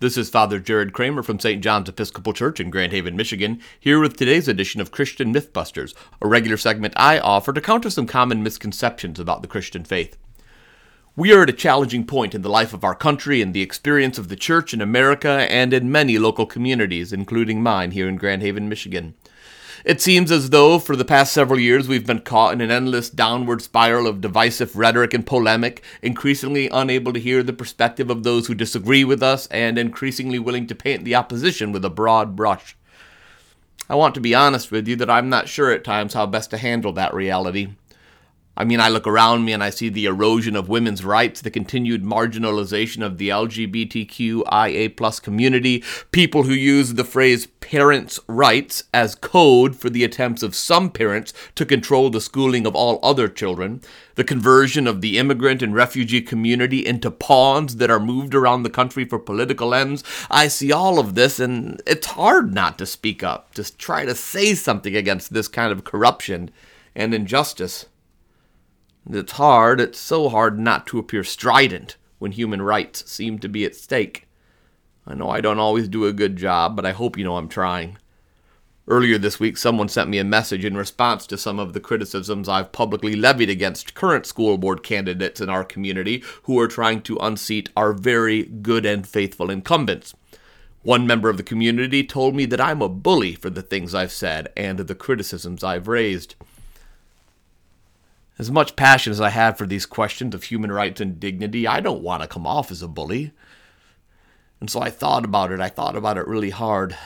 This is Father Jared Kramer from St. John's Episcopal Church in Grand Haven, Michigan, here with today's edition of Christian Mythbusters, a regular segment I offer to counter some common misconceptions about the Christian faith. We are at a challenging point in the life of our country and the experience of the church in America and in many local communities, including mine here in Grand Haven, Michigan. It seems as though for the past several years we've been caught in an endless downward spiral of divisive rhetoric and polemic, increasingly unable to hear the perspective of those who disagree with us, and increasingly willing to paint the opposition with a broad brush. I want to be honest with you that I'm not sure at times how best to handle that reality. I mean, I look around me and I see the erosion of women's rights, the continued marginalization of the LGBTQIA plus community, people who use the phrase parents' rights as code for the attempts of some parents to control the schooling of all other children, the conversion of the immigrant and refugee community into pawns that are moved around the country for political ends. I see all of this and it's hard not to speak up, to try to say something against this kind of corruption and injustice. It's hard, it's so hard not to appear strident when human rights seem to be at stake. I know I don't always do a good job, but I hope you know I'm trying. Earlier this week, someone sent me a message in response to some of the criticisms I've publicly levied against current school board candidates in our community who are trying to unseat our very good and faithful incumbents. One member of the community told me that I'm a bully for the things I've said and the criticisms I've raised. As much passion as I have for these questions of human rights and dignity, I don't want to come off as a bully. And so I thought about it. I thought about it really hard.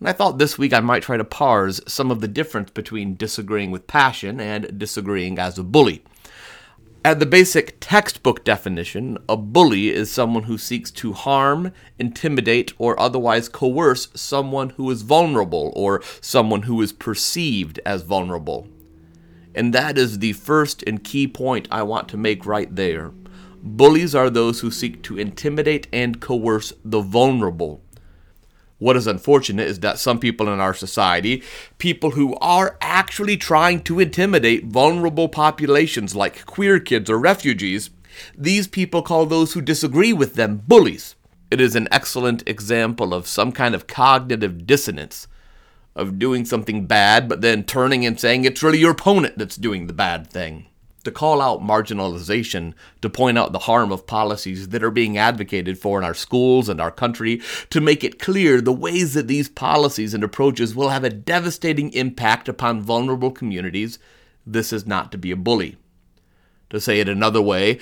And I thought this week I might try to parse some of the difference between disagreeing with passion and disagreeing as a bully. At the basic textbook definition, a bully is someone who seeks to harm, intimidate, or otherwise coerce someone who is vulnerable or someone who is perceived as vulnerable. And that is the first and key point I want to make right there. Bullies are those who seek to intimidate and coerce the vulnerable. What is unfortunate is that some people in our society, people who are actually trying to intimidate vulnerable populations like queer kids or refugees, these people call those who disagree with them bullies. It is an excellent example of some kind of cognitive dissonance of doing something bad, but then turning and saying it's really your opponent that's doing the bad thing. To call out marginalization, to point out the harm of policies that are being advocated for in our schools and our country, to make it clear the ways that these policies and approaches will have a devastating impact upon vulnerable communities, this is not to be a bully. To say it another way,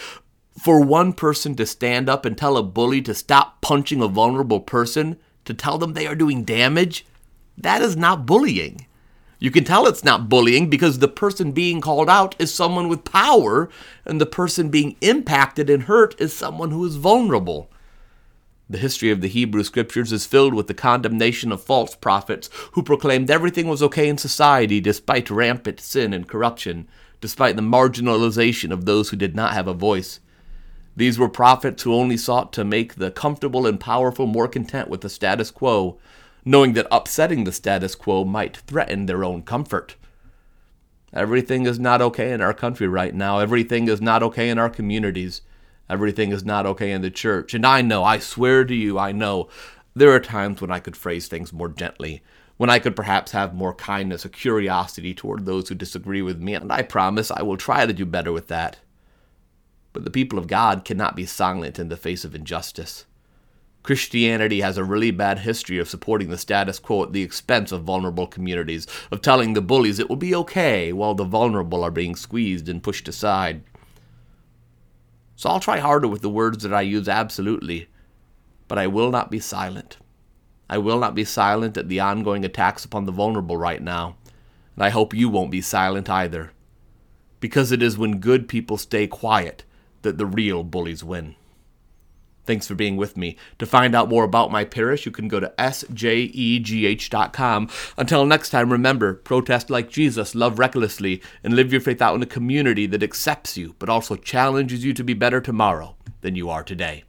for one person to stand up and tell a bully to stop punching a vulnerable person, to tell them they are doing damage, that is not bullying. You can tell it's not bullying because the person being called out is someone with power, and the person being impacted and hurt is someone who is vulnerable. The history of the Hebrew Scriptures is filled with the condemnation of false prophets who proclaimed everything was okay in society despite rampant sin and corruption, despite the marginalization of those who did not have a voice. These were prophets who only sought to make the comfortable and powerful more content with the status quo knowing that upsetting the status quo might threaten their own comfort. Everything is not okay in our country right now. Everything is not okay in our communities. Everything is not okay in the church. And I know, I swear to you, I know, there are times when I could phrase things more gently, when I could perhaps have more kindness or curiosity toward those who disagree with me, and I promise I will try to do better with that. But the people of God cannot be silent in the face of injustice. Christianity has a really bad history of supporting the status quo at the expense of vulnerable communities, of telling the bullies it will be okay while the vulnerable are being squeezed and pushed aside. So I'll try harder with the words that I use, absolutely, but I will not be silent. I will not be silent at the ongoing attacks upon the vulnerable right now, and I hope you won't be silent either. Because it is when good people stay quiet that the real bullies win. Thanks for being with me. To find out more about my parish, you can go to sjegh.com. Until next time, remember protest like Jesus, love recklessly, and live your faith out in a community that accepts you, but also challenges you to be better tomorrow than you are today.